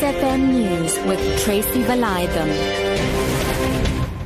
FM News with Tracy Valaydham.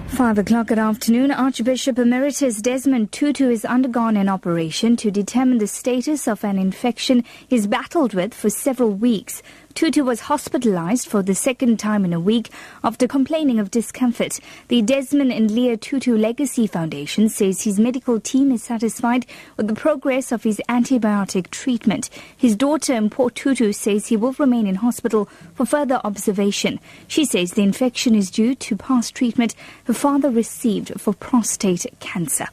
Five o'clock at afternoon, Archbishop Emeritus Desmond Tutu has undergone an operation to determine the status of an infection he's battled with for several weeks. Tutu was hospitalized for the second time in a week after complaining of discomfort. The Desmond and Leah Tutu Legacy Foundation says his medical team is satisfied with the progress of his antibiotic treatment. His daughter, Mpho Tutu, says he will remain in hospital for further observation. She says the infection is due to past treatment her father received for prostate cancer.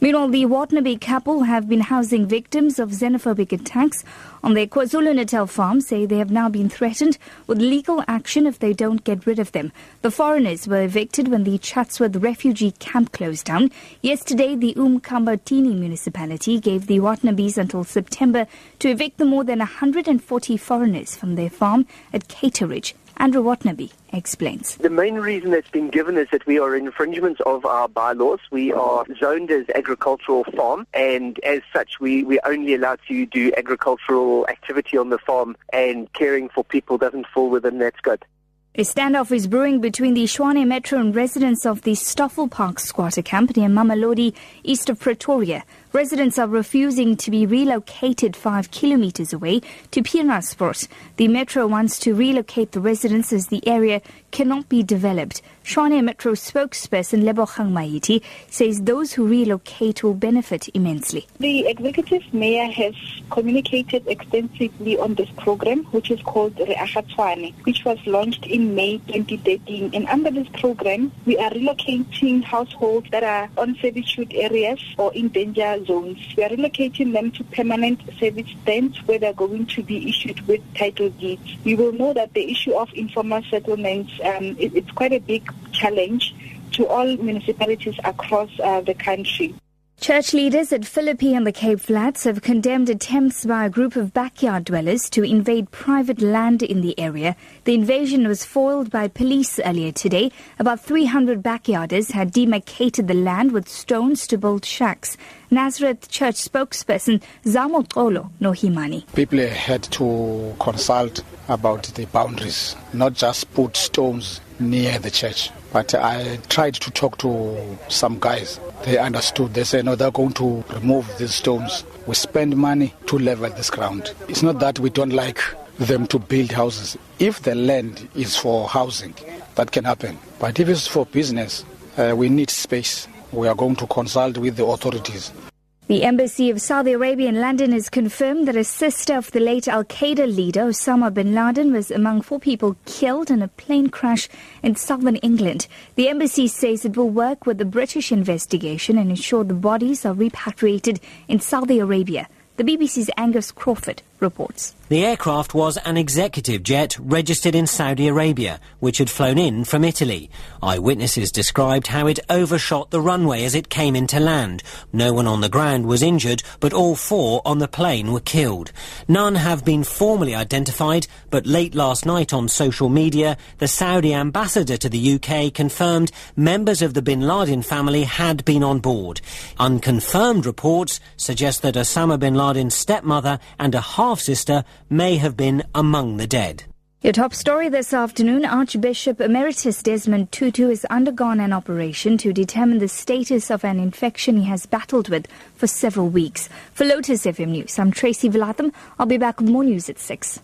Meanwhile, the Watanabe couple have been housing victims of xenophobic attacks on their KwaZulu-Natal farm say they have now been threatened with legal action if they don't get rid of them. The foreigners were evicted when the Chatsworth refugee camp closed down. Yesterday, the uMkhambathini municipality gave the Watanabes until September to evict the more than 140 foreigners from their farm at Cato Ridge. Andrew Watanabe explains. The main reason that's been given is that we are infringements of our bylaws. We are zoned as agricultural farm and as such we, we're only allowed to do agricultural activity on the farm and caring for people doesn't fall within that scope. A standoff is brewing between the Tshwane Metro and residents of the Stoffel Park squatter camp near Mamelodi, east of Pretoria. Residents are refusing to be relocated five kilometers away to Pienaarspruit. The Metro wants to relocate the residents as the area cannot be developed. Tshwane Metro spokesperson Lebogang Maiti says those who relocate will benefit immensely. The executive mayor has communicated extensively on this program, which is called Reaga Tshwane, which was launched in May 2013. And under this program, we are relocating households that are on servitude areas or in danger zones. We are relocating them to permanent service stands where they're going to be issued with title deeds. You will know that the issue of informal settlements um, it, it's quite a big challenge to all municipalities across uh, the country. Church leaders at Philippi and the Cape Flats have condemned attempts by a group of backyard dwellers to invade private land in the area. The invasion was foiled by police earlier today. About 300 backyarders had demarcated the land with stones to build shacks. Nazareth Church spokesperson Zamo Xolo Nohimani. People had to consult about the boundaries, not just put stones near the church. But I tried to talk to some guys. They understood. They said, no, they're going to remove these stones. We spend money to level this ground. It's not that we don't like them to build houses. If the land is for housing, that can happen. But if it's for business, uh, we need space. We are going to consult with the authorities. The Embassy of Saudi Arabia in London has confirmed that a sister of the late Al Qaeda leader Osama bin Laden was among four people killed in a plane crash in southern England. The embassy says it will work with the British investigation and ensure the bodies are repatriated in Saudi Arabia. The BBC's Angus Crawford reports. The aircraft was an executive jet registered in Saudi Arabia, which had flown in from Italy. Eyewitnesses described how it overshot the runway as it came into land. No one on the ground was injured, but all four on the plane were killed. None have been formally identified, but late last night on social media, the Saudi ambassador to the UK confirmed members of the bin Laden family had been on board. Unconfirmed reports suggest that Osama bin Laden's stepmother and a half sister may have been among the dead. Your top story this afternoon Archbishop Emeritus Desmond Tutu has undergone an operation to determine the status of an infection he has battled with for several weeks. For Lotus FM News, I'm Tracy Valaydham. I'll be back with more news at 6.